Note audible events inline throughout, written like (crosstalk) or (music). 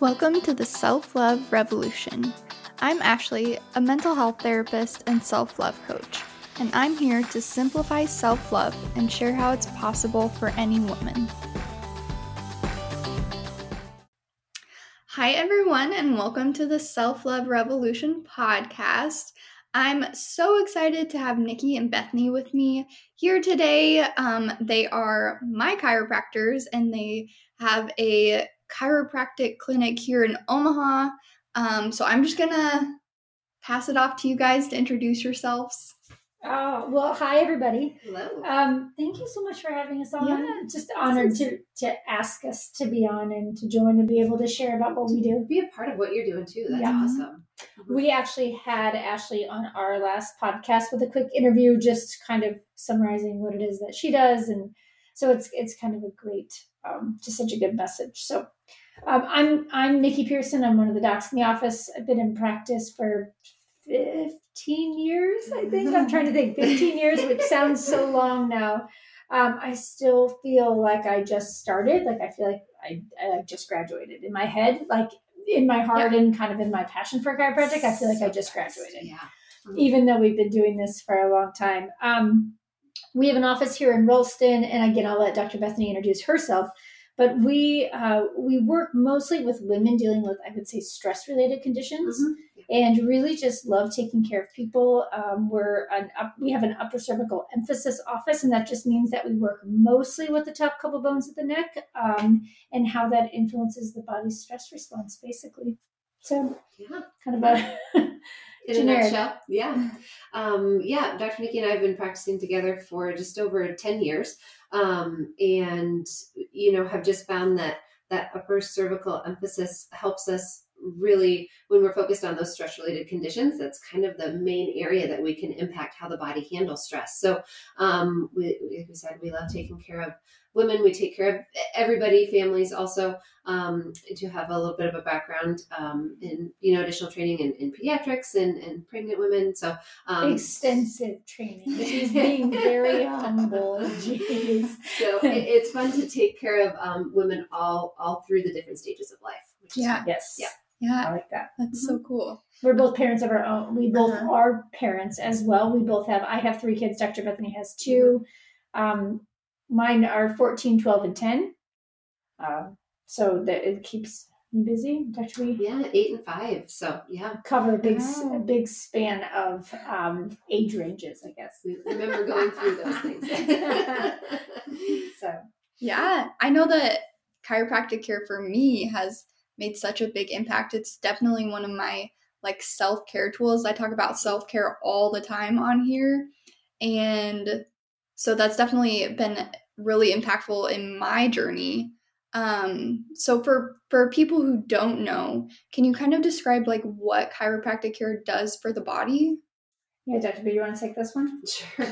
Welcome to the Self Love Revolution. I'm Ashley, a mental health therapist and self love coach, and I'm here to simplify self love and share how it's possible for any woman. Hi, everyone, and welcome to the Self Love Revolution podcast. I'm so excited to have Niki and Bethany with me here today. Um, they are my chiropractors and they have a chiropractic clinic here in Omaha. Um, so I'm just gonna pass it off to you guys to introduce yourselves. Oh, well, hi everybody. Hello. Um, thank you so much for having us on. Yeah, Just honored to to ask us to be on and to join and be able to share about what we do. Be a part of what you're doing too. That's Yeah. awesome. We actually had Ashley on our last podcast with a quick interview, just kind of summarizing what it is that she does, and so it's it's kind of a great, um, just such a good message. So, um, I'm I'm Niki Pearson. I'm one of the docs in the office. I've been in practice for 15 years, I think. I'm trying to think 15 years, which sounds so long now. Um, I still feel like I just started. Like I feel like I, I just graduated in my head, like in my heart and kind of in my passion for chiropractic. I feel like I just graduated Yeah. even though we've been doing this for a long time. Um, we have an office here in Ralston, and again, I'll let Dr. Bethany introduce herself. But we uh, we work mostly with women dealing with, I would say, stress related conditions, Mhm. and really just love taking care of people. Um, we're an up, we have an upper cervical emphasis office, and that just means that we work mostly with the top couple bones of the neck um, and how that influences the body's stress response, basically. So, Yeah. kind of a In Generic. a nutshell. Yeah. (laughs) Um, yeah. Dr. Niki and I have been practicing together for just over 10 years. Um, and, you know, have just found that that upper cervical emphasis helps us really when we're focused on those stress related conditions that's kind of the main area that we can impact how the body handles stress so um, we, like we said we love taking care of women we take care of everybody families also um, to have a little bit of a background um, in you know additional training in, in pediatrics and, and pregnant women so um, extensive training. She's (laughs) being very humble. Jeez. so it, it's fun to take care of um, women all all through the different stages of life which is Yeah. fun. Yes. Yeah. Yeah, I like that. that's so cool. We're both parents of our own. We both Uh-huh. are parents as well. We both have, I have three kids. Dr. Bethany has 2 Um, mine are 14, 12, and 10. Um, so that it keeps me busy. Dr. We yeah eight and five so yeah cover a big, s- a Wow. big span of um, age ranges, I guess. we remember going through those (laughs) things (laughs) So, Yeah, I know that chiropractic care for me has made such a big impact. It's definitely one of my like self-care tools. I talk about self-care all the time on here. And so that's definitely been really impactful in my journey. Um so for for people who don't know, can you kind of describe like what chiropractic care does for the body? Yeah, Dr. B, you want to take this one? Sure.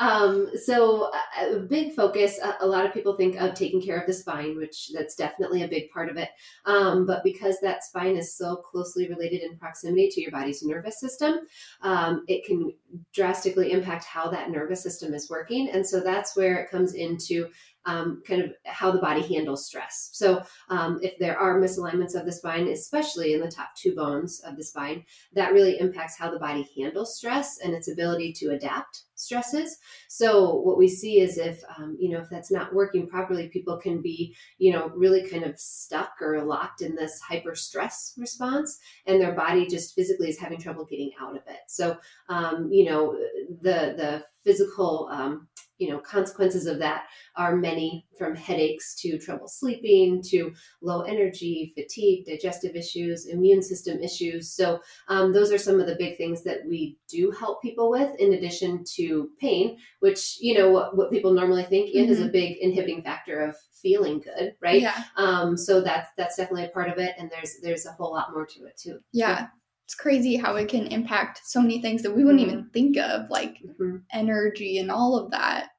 Um, so a, big focus. A lot of people think of taking care of the spine, which that's definitely a big part of it. Um, but because that spine is so closely related in proximity to your body's nervous system, um, it can drastically impact how that nervous system is working, and so that's where it comes into um, kind of how the body handles stress. So um, if there are misalignments of the spine, especially in the top two bones of the spine, that really impacts how the body handles stress and its ability to adapt stresses. So what we see is if um, you know if that's not working properly, people can be you know really kind of stuck or locked in this hyper stress response, and their body just physically is having trouble getting out of it. So um, you know the the physical um, you know consequences of that are many from headaches to trouble sleeping to low energy fatigue digestive issues immune system issues. So um, those are some of the big things that we do help people with in addition to pain which you know what, what people normally think in is a big inhibiting factor of feeling good right? Yeah. um, so that's that's definitely a part of it and there's there's a whole lot more to it too. Yeah. It's crazy how it can impact so many things that we wouldn't even think of, like Mhm. energy and all of that.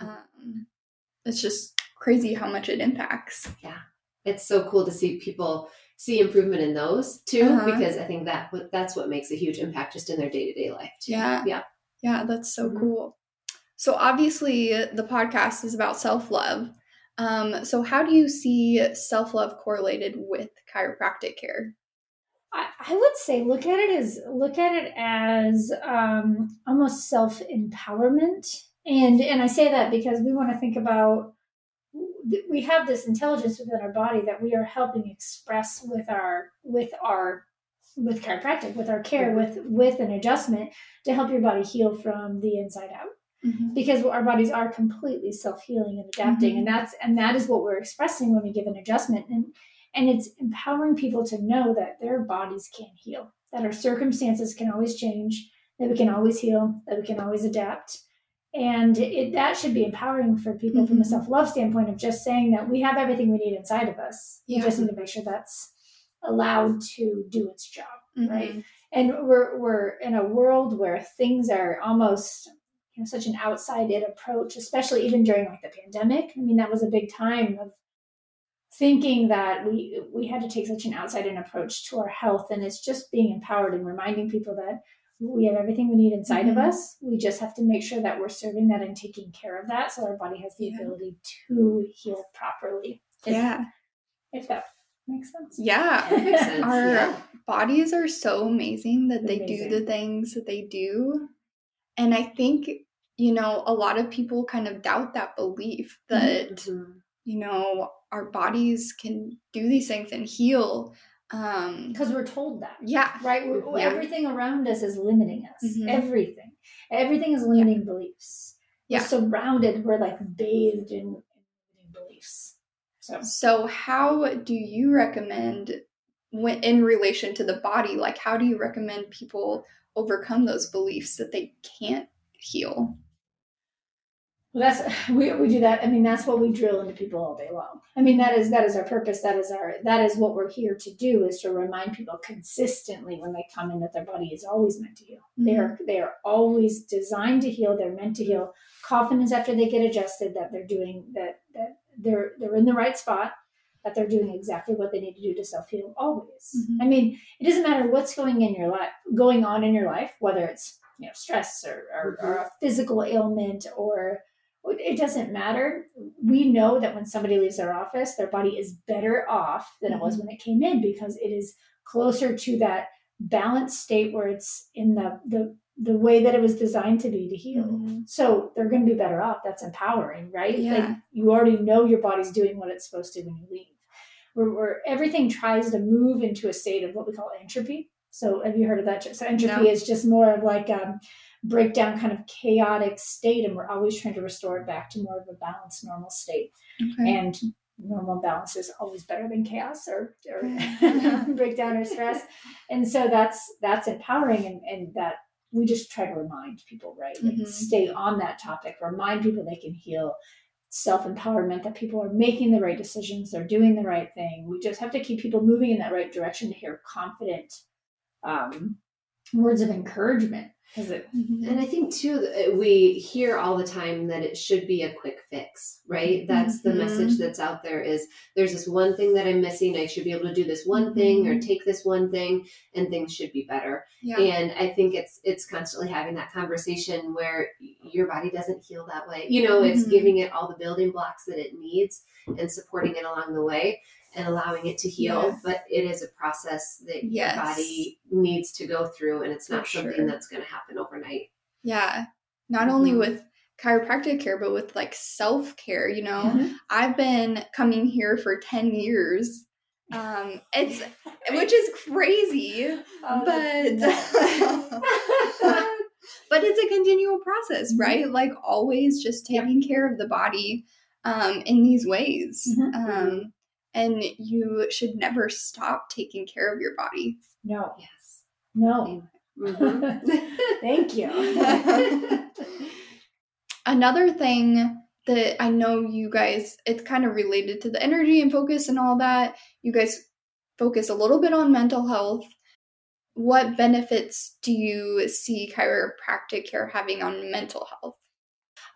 Um, it's just crazy how much it impacts. Yeah, it's so cool to see people see improvement in those too Uh-huh. because i think that that's what makes a huge impact just in their day-to-day life too. Yeah. yeah Yeah, that's so Mhm. cool. So obviously, the podcast is about self love. Um, so, how do you see self love correlated with chiropractic care? I, I would say look at it as look at it as um, almost self empowerment, and and I say that because we want to think about we have this intelligence within our body that we are helping express with our with our with chiropractic with our care with with an adjustment to help your body heal from the inside out mm-hmm. because our bodies are completely self-healing and adapting mm-hmm. and that's and that is what we're expressing when we give an adjustment and and it's empowering people to know that their bodies can heal that our circumstances can always change that we can always heal that we can always adapt and it, that should be empowering for people mm-hmm. from a mm-hmm. self-love standpoint of just saying that we have everything we need inside of us yeah. we just need to make sure that's allowed to do its job mm-hmm. right and we're we're in a world where things are almost you know such an outside in approach especially even during like the pandemic i mean that was a big time of thinking that we we had to take such an outside in approach to our health and it's just being empowered and reminding people that we have everything we need inside mm-hmm. of us we just have to make sure that we're serving that and taking care of that so our body has the yeah. ability to heal properly if, yeah if that makes sense yeah makes sense. our yeah. bodies are so amazing that They're they amazing. do the things that they do and i think you know a lot of people kind of doubt that belief that mm-hmm. You know our bodies can do these things and heal um because we're told that. Yeah. Right? Yeah. everything around us is limiting us. Mm-hmm. everything. Everything is limiting yeah. beliefs yeah. we're surrounded. We're like bathed in, in beliefs. So. So how do you recommend when in relation to the body like how do you recommend people overcome those beliefs that they can't heal well, that's (sighs) we, we do that. I mean, that's what we drill into people all day long. I mean, that is that is our purpose. That is our that is what we're here to do is to remind people consistently when they come in that their body is always meant to heal. Mm-hmm. They are they are always designed to heal. They're meant to heal. Confidence after they get adjusted that they're doing that that they're they're in the right spot. That they're doing exactly what they need to do to self heal. Always. Mm-hmm. I mean, it doesn't matter what's going in your life, going on in your life, whether it's you know stress or, or, mm-hmm. or a physical ailment or it doesn't matter. We know that when somebody leaves our office, their body is better off than it was mm-hmm. when it came in because it is closer to that balanced state where it's in the the the way that it was designed to be to heal. Mm-hmm. So they're going to be better off. That's empowering, right? Yeah. Like you already know your body's doing what it's supposed to when you leave. Where, where everything tries to move into a state of what we call entropy. So have you heard of that? So entropy no. is just more of like um, breakdown kind of chaotic state and we're always trying to restore it back to more of a balanced normal state. Okay. and normal balance is always better than chaos or, or (laughs) breakdown or stress. And so that's that's empowering and, and that we just try to remind people right? Mm-hmm. stay on that topic remind people they can heal. Self-empowerment that people are making the right decisions they're doing the right thing. We just have to keep people moving in that right direction to hear confident um, words of encouragement it, mm-hmm. And I think too, we hear all the time that it should be a quick fix, right? That's the mm-hmm. message that's out there is there's this one thing that I'm missing. I should be able to do this one thing or mm-hmm. take this one thing and things should be better. Yeah. And I think it's, it's constantly having that conversation where your body doesn't heal that way. You know, it's mm-hmm. giving it all the building blocks that it needs and supporting it along the way and allowing it to heal. Yeah. But it is a process that yes. your body needs to go through, and it's not For something sure. that's going to happen overnight. Yeah. Not mm-hmm. only with chiropractic care, but with like self care. You know, mm-hmm. I've been coming here for 10 years. Um, it's which is crazy, (laughs) oh, but (laughs) but it's a continual process, mm-hmm. right? Like always just taking care of the body um, in these ways. Mm-hmm. Um, and you should never stop taking care of your body. No. Yes. No. Mm-hmm. (laughs) Thank you. (laughs) Another thing that I know you guys, it's kind of related to the energy and focus and all that. You guys focus a little bit on mental health. What benefits do you see chiropractic care having on mental health?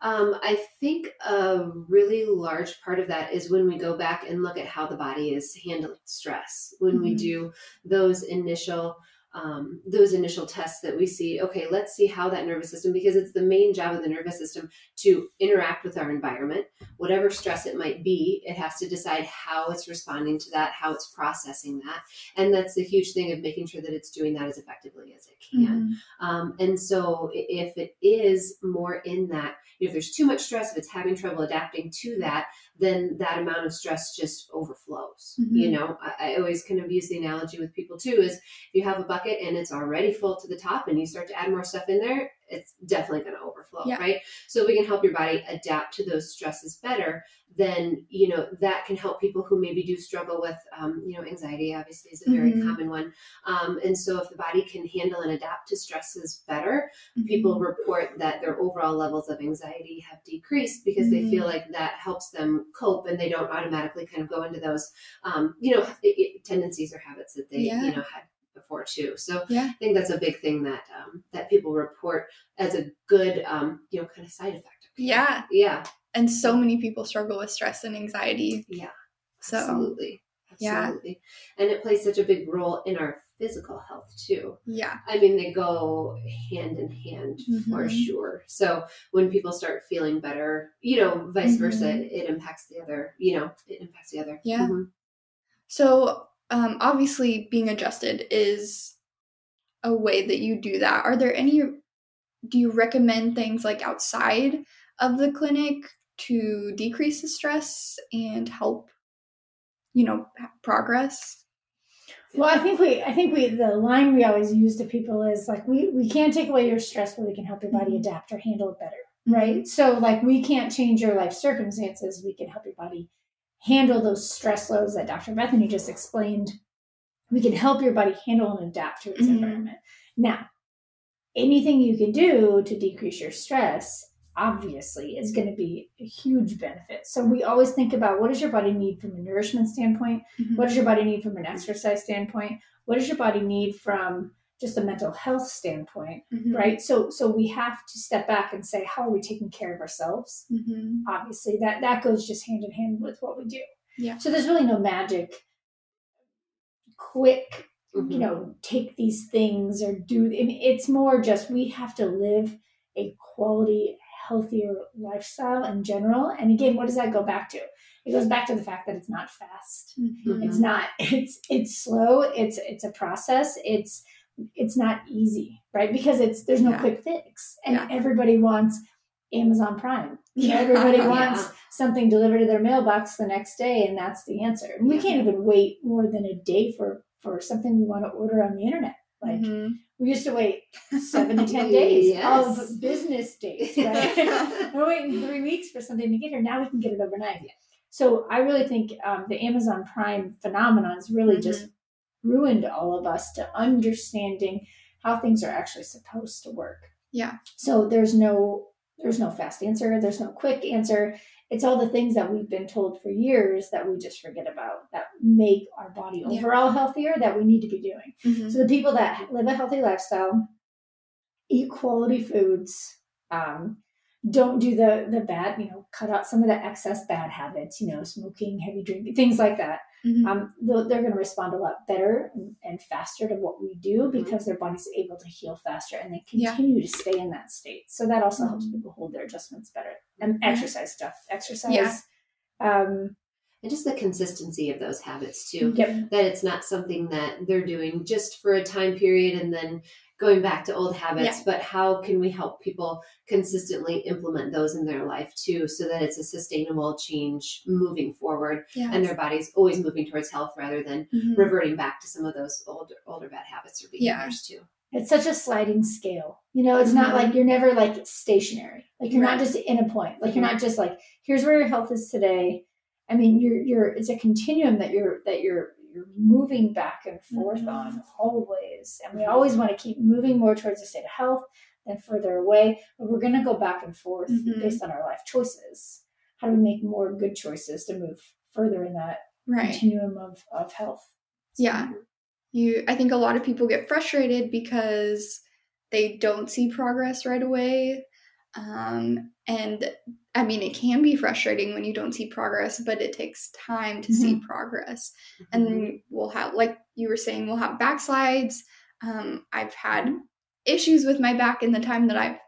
Um, I think a really large part of that is when we go back and look at how the body is handling stress. When mm-hmm. we do those initial um, those initial tests that we see okay let's see how that nervous system because it's the main job of the nervous system to interact with our environment. Whatever stress it might be it has to decide how it's responding to that how it's processing that. And that's the huge thing of making sure that it's doing that as effectively as it can. Mhm. um, and so if it is more in that, if there's too much stress, if it's having trouble adapting to that, then that amount of stress just overflows. Mhm. You know, I, I always kind of use the analogy with people too is if you have a bucket and it's already full to the top and you start to add more stuff in there, it's definitely going to overflow, Yeah. right? So we can help your body adapt to those stresses better. Then you know that can help people who maybe do struggle with, um, you know, anxiety. Obviously, is a very Mhm. common one. Um, and so if the body can handle and adapt to stresses better, people report that their overall levels of anxiety have decreased because they feel like that helps them cope and they don't automatically kind of go into those um, you know i- i- tendencies or habits that they Yeah. you know had before too so Yeah. i think that's a big thing that um, that people report as a good um, you know kind of side effect Yeah. yeah And so many people struggle with stress and anxiety. yeah So absolutely yeah. absolutely and it plays such a big role in our physical health too yeah. I mean, they go hand in hand for Mhm. sure. So when people start feeling better, you know, vice versa, Mhm. it impacts the other, you know, it impacts the other. Yeah. Mhm. So um, obviously, being adjusted is a way that you do that. Are there any? Do you recommend things like outside of the clinic to decrease the stress and help? You know, progress. Well, I think we, I think we, the line we always use to people is like, we, we can't take away your stress, but we can help your body Mhm. adapt or handle it better, right? So, like, we can't change your life circumstances. We can help your body handle those stress loads that Dr. Bethany just explained. We can help your body handle and adapt to its Mhm. environment. Now, anything you can do to decrease your stress obviously is going to be a huge benefit. So we always think about what does your body need from a nourishment standpoint? Mhm. What does your body need from an exercise standpoint? What does your body need from just a mental health standpoint, Mhm. right? So so we have to step back and say how are we taking care of ourselves? Mhm. Obviously that that goes just hand in hand with what we do. Yeah. So there's really no magic quick Mhm. you know take these things or do I mean, it's more just we have to live a quality healthier lifestyle in general and again what does that go back to it goes back to the fact that it's not fast Mhm. it's not it's it's slow it's it's a process it's it's not easy right because it's there's no Yeah. quick fix and Yeah. everybody wants amazon prime Yeah. (laughs) everybody wants something delivered to their mailbox the next day and that's the answer we can't even wait more than a day for for something we want to order on the internet like Mhm. we used to wait seven to ten (laughs) days Yes. of business days (laughs) right we're waiting three weeks for something to get here now we can get it overnight so i really think um, the amazon prime phenomenon is really just Mm-hmm. Ruined all of us to understanding how things are actually supposed to work Yeah. so there's no there's no fast answer there's no quick answer it's all the things that we've been told for years that we just forget about that make our body Yeah. overall healthier that we need to be doing Mhm. so the people that live a healthy lifestyle, eat quality foods, um, don't do the the bad, you know, cut out some of the excess bad habits, you know, smoking, heavy drinking, things like that. Mhm. Um, they're, they're going to respond a lot better and, and faster to what we do Mhm. because their body's able to heal faster and they Yeah. continue to stay in that state. So that also helps Mhm. people hold their adjustments better. And exercise stuff, exercise. Yeah. Um, and just the consistency of those habits too. yep. That it's not something that they're doing just for a time period and then going back to old habits, Yeah. but how can we help people consistently implement those in their life too so that it's a sustainable change moving forward Yeah. and their body's always moving towards health rather than Mhm. reverting back to some of those older older bad habits or Yeah. behaviors too. it's such a sliding scale. You know, it's not Mhm. like you're never like stationary. Like you're not just in a point. Like you're not just like here's where your health is today. I mean, you're you're it's a continuum that you're that you're you're moving back and forth Mhm. on always. And we Mhm. always want to keep moving more towards a state of health than further away. But we're gonna go back and forth Mhm. based on our life choices. How do we make more good choices to move further in that Right. continuum of, of health? Yeah. You I think a lot of people get frustrated because they don't see progress right away. Um, and I mean, it can be frustrating when you don't see progress, but it takes time to see progress. Mm-hmm. And we'll have, like you were saying, we'll have backslides. Um, I've had issues with my back in the time that I've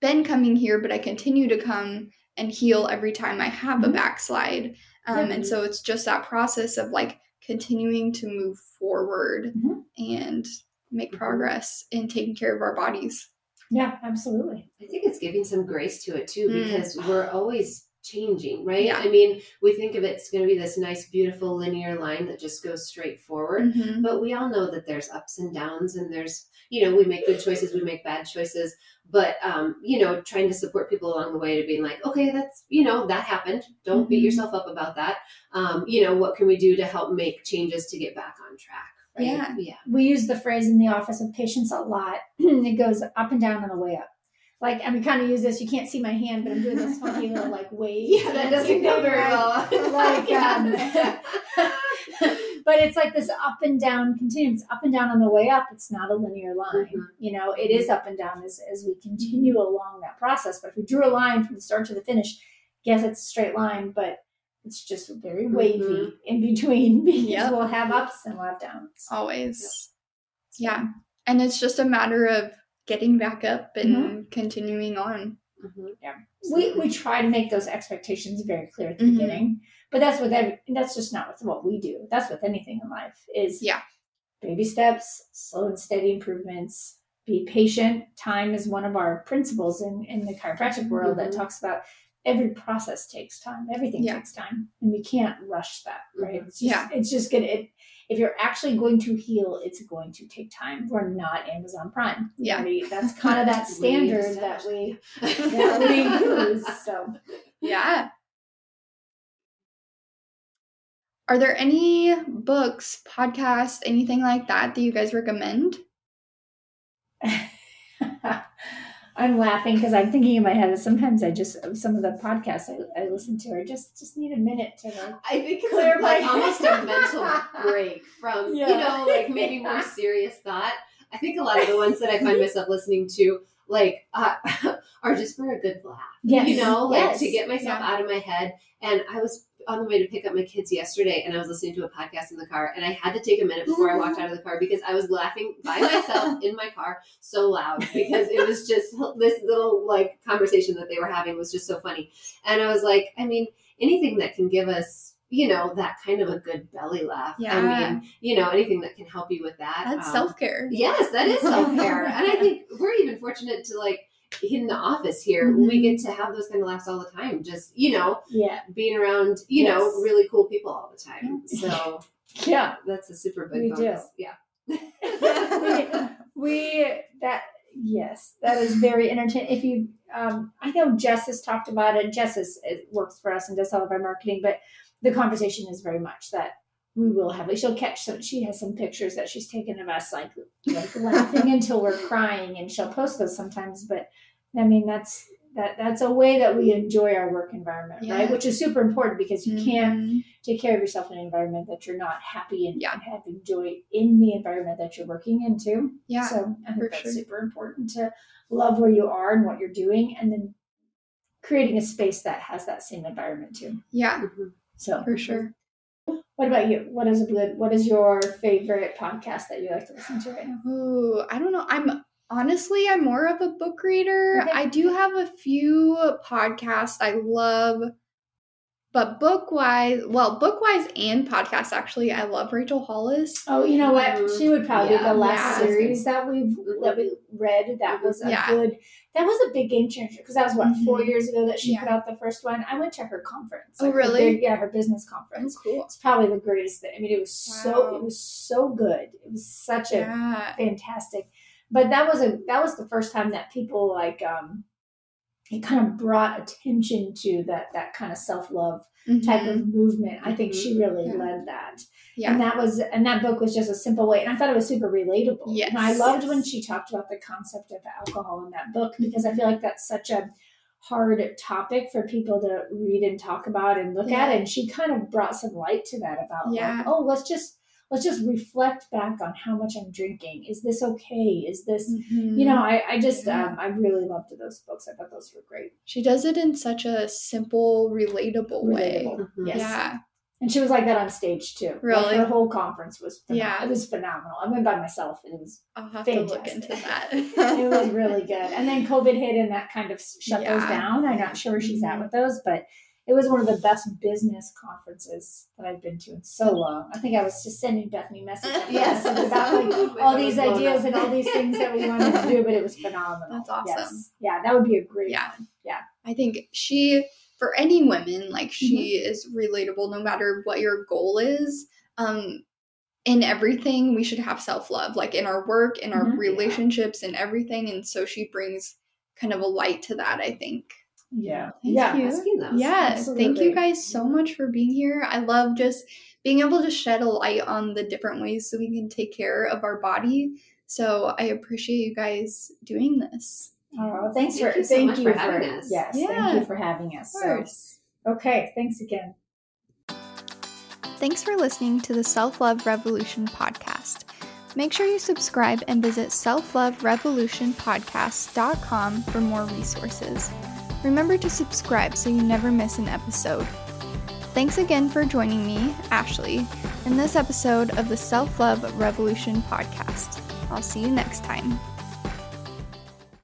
been coming here, but I continue to come and heal every time I have a Mhm. backslide. Um. And so it's just that process of like continuing to move forward Mhm. and make Mhm. progress in taking care of our bodies. Yeah, absolutely. I think it's giving some grace to it too Mm. because we're always changing, right? Yeah. I mean, we think of it, it's going to be this nice, beautiful linear line that just goes straight forward. Mhm. But we all know that there's ups and downs, and there's, you know, we make good choices, we make bad choices. But, um, you know, trying to support people along the way to being like, okay, that's, you know, that happened. Don't beat Mhm. yourself up about that. Um, you know, what can we do to help make changes to get back on track? Right? Yeah. Yeah. We use the phrase in the office of patience a lot. (clears throat) it goes up and down on the way up. Like, and we kind of use this. You can't see my hand, but I'm doing this funny (laughs) little like wave. Yeah, that (laughs) doesn't go very well. (laughs) Like, um, but it's like this up and down continuum. It's up and down on the way up. It's not a linear line. Mhm. You know, it is up and down as, as we continue along that process. But if we drew a line from the start to the finish, yes, it's a straight line, but it's just very wavy Mhm. in between (laughs) because Yep. we'll have ups and we'll have downs. Always. Yeah. And it's just a matter of getting back up and Mm-hmm. continuing on. Mhm. we we try to make those expectations very clear at the Mhm. beginning but that's with every, that's just not with what we do that's with anything in life is Yeah. baby steps slow and steady improvements be patient time is one of our principles in in the chiropractic world that Mhm. talks about every process takes time everything Yeah. takes time and we can't rush that right Mhm. it's just, Yeah. it's just gonna it, if you're actually going to heal it's going to take time we're not amazon prime Yeah. that's kind of that standard that we that we (laughs) use. So Yeah. Are there any books, podcasts, anything like that that you guys recommend? I'm laughing because I'm thinking in my head. Sometimes I just some of the podcasts I, I listen to are just just need a minute to like. I think it's like my almost a mental break from you know like maybe (laughs) more serious thought. I think a lot of the ones that I find myself listening to like uh, (laughs) are just for a good laugh. Yes, You know, like yes. to get myself Yeah. out of my head. And I was on the way to pick up my kids yesterday and I was listening to a podcast in the car and I had to take a minute before I walked (laughs) out of the car because I was laughing by myself in my car so loud because it was just this little like conversation that they were having was just so funny. And I was like, I mean, anything that can give us you know that kind of a good belly laugh yeah. i mean you know anything that can help you with that That's um, self care. Yes, that is self care, (laughs) and I think we're even fortunate to like in the office here. Mhm. We get to have those kind of laughs all the time. Just you know, Yeah, being around you know really cool people all the time. So (laughs) yeah. that's a super big We do. Yeah. (laughs) we, we that yes, that is very (laughs) entertaining. If you, um, I know Jess has talked about it. Jess is, it works for us and does all of our marketing, but the conversation is very much that we will have. She'll catch some. She has some pictures that she's taken of us, like like laughing (laughs) until we're crying, and she'll post those sometimes. But I mean, that's that that's a way that we enjoy our work environment, Yeah. right? Which is super important because you can't Mhm. take care of yourself in an environment that you're not happy and, Yeah. and having joy in the environment that you're working into. Yeah. So I think that's sure. super important to love where you are and what you're doing and then creating a space that has that same environment too. Yeah, Mhm. So for sure. What about you? What is a good what is your favorite podcast that you like to listen to right now? Ooh, I don't know. I'm honestly, I'm more of a book reader. Okay. I do have a few podcasts I love, but book wise, well, book wise and podcasts actually, I love Rachel Hollis. Oh, you know what? Mhm. She would probably Yeah, be the last yeah. series that we've that we read. That was a Yeah. good. That was a big game changer because that was what 4 Mhm. years ago that she Yeah. put out the first one. I went to her conference. Oh, her really? big- yeah, her business Oh, conference. cool. It's probably the greatest thing. I mean, it was so it was so good. It was such a Yeah. fantastic. But that was a that was the first time that people like um it kind of brought attention to that that kind of self love type of movement. I think Mhm. she really Yeah. led that. Yeah. And that was and that book was just a simple way. And I thought it was super relatable. Yes, And I loved yes. when she talked about the concept of alcohol in that book because I feel like that's such a hard topic for people to read and talk about and look Yeah. at. And she kind of brought some light to that about Yeah. like, oh, let's just let's just reflect back on how much I'm drinking. Is this okay? Is this Mhm. you know, I, I just Yeah. um, I really loved those books. I thought those were great. she does it in such a simple, relatable, way. Relatable. Mhm. Yes. Yeah. And she was like that on stage too. Like, Really? her whole conference was phenom- Yeah. it was phenomenal. I went by myself and it was I'll have to look Fantastic. into that. (laughs) it was really (laughs) good. And then COVID hit and that kind of shut those down. I'm not sure where she's at Mhm. with those, but it was one of the best business conferences that I've been to in so long. I think I was just sending Bethany messages (laughs) Yes. about like all these ideas and all these things that we wanted to do, but it was phenomenal. That's awesome. Yes. Yeah, that would be a great Yeah. one. Yeah. I think she, for any women, like she Mm-hmm. is relatable no matter what your goal is. Um, in everything, we should have self love, like in our work, in our Mhm. relationships, and everything. And so she brings kind of a light to that, I think. Yeah. Thank yeah. you. Asking those. Yeah, thank you guys so much for being here. I love just being able to shed a light on the different ways that we can take care of our body. So I appreciate you guys doing this. Oh, thanks Thank for you so thank much you for having us. Yes, Yeah. thank you for having us. Of So, okay, thanks again. Thanks for listening to the Self Love Revolution podcast. Make sure you subscribe and visit selfloverevolutionpodcast.com for more resources. Remember to subscribe so you never miss an episode. Thanks again for joining me, Ashley, in this episode of the Self Love Revolution podcast. I'll see you next time.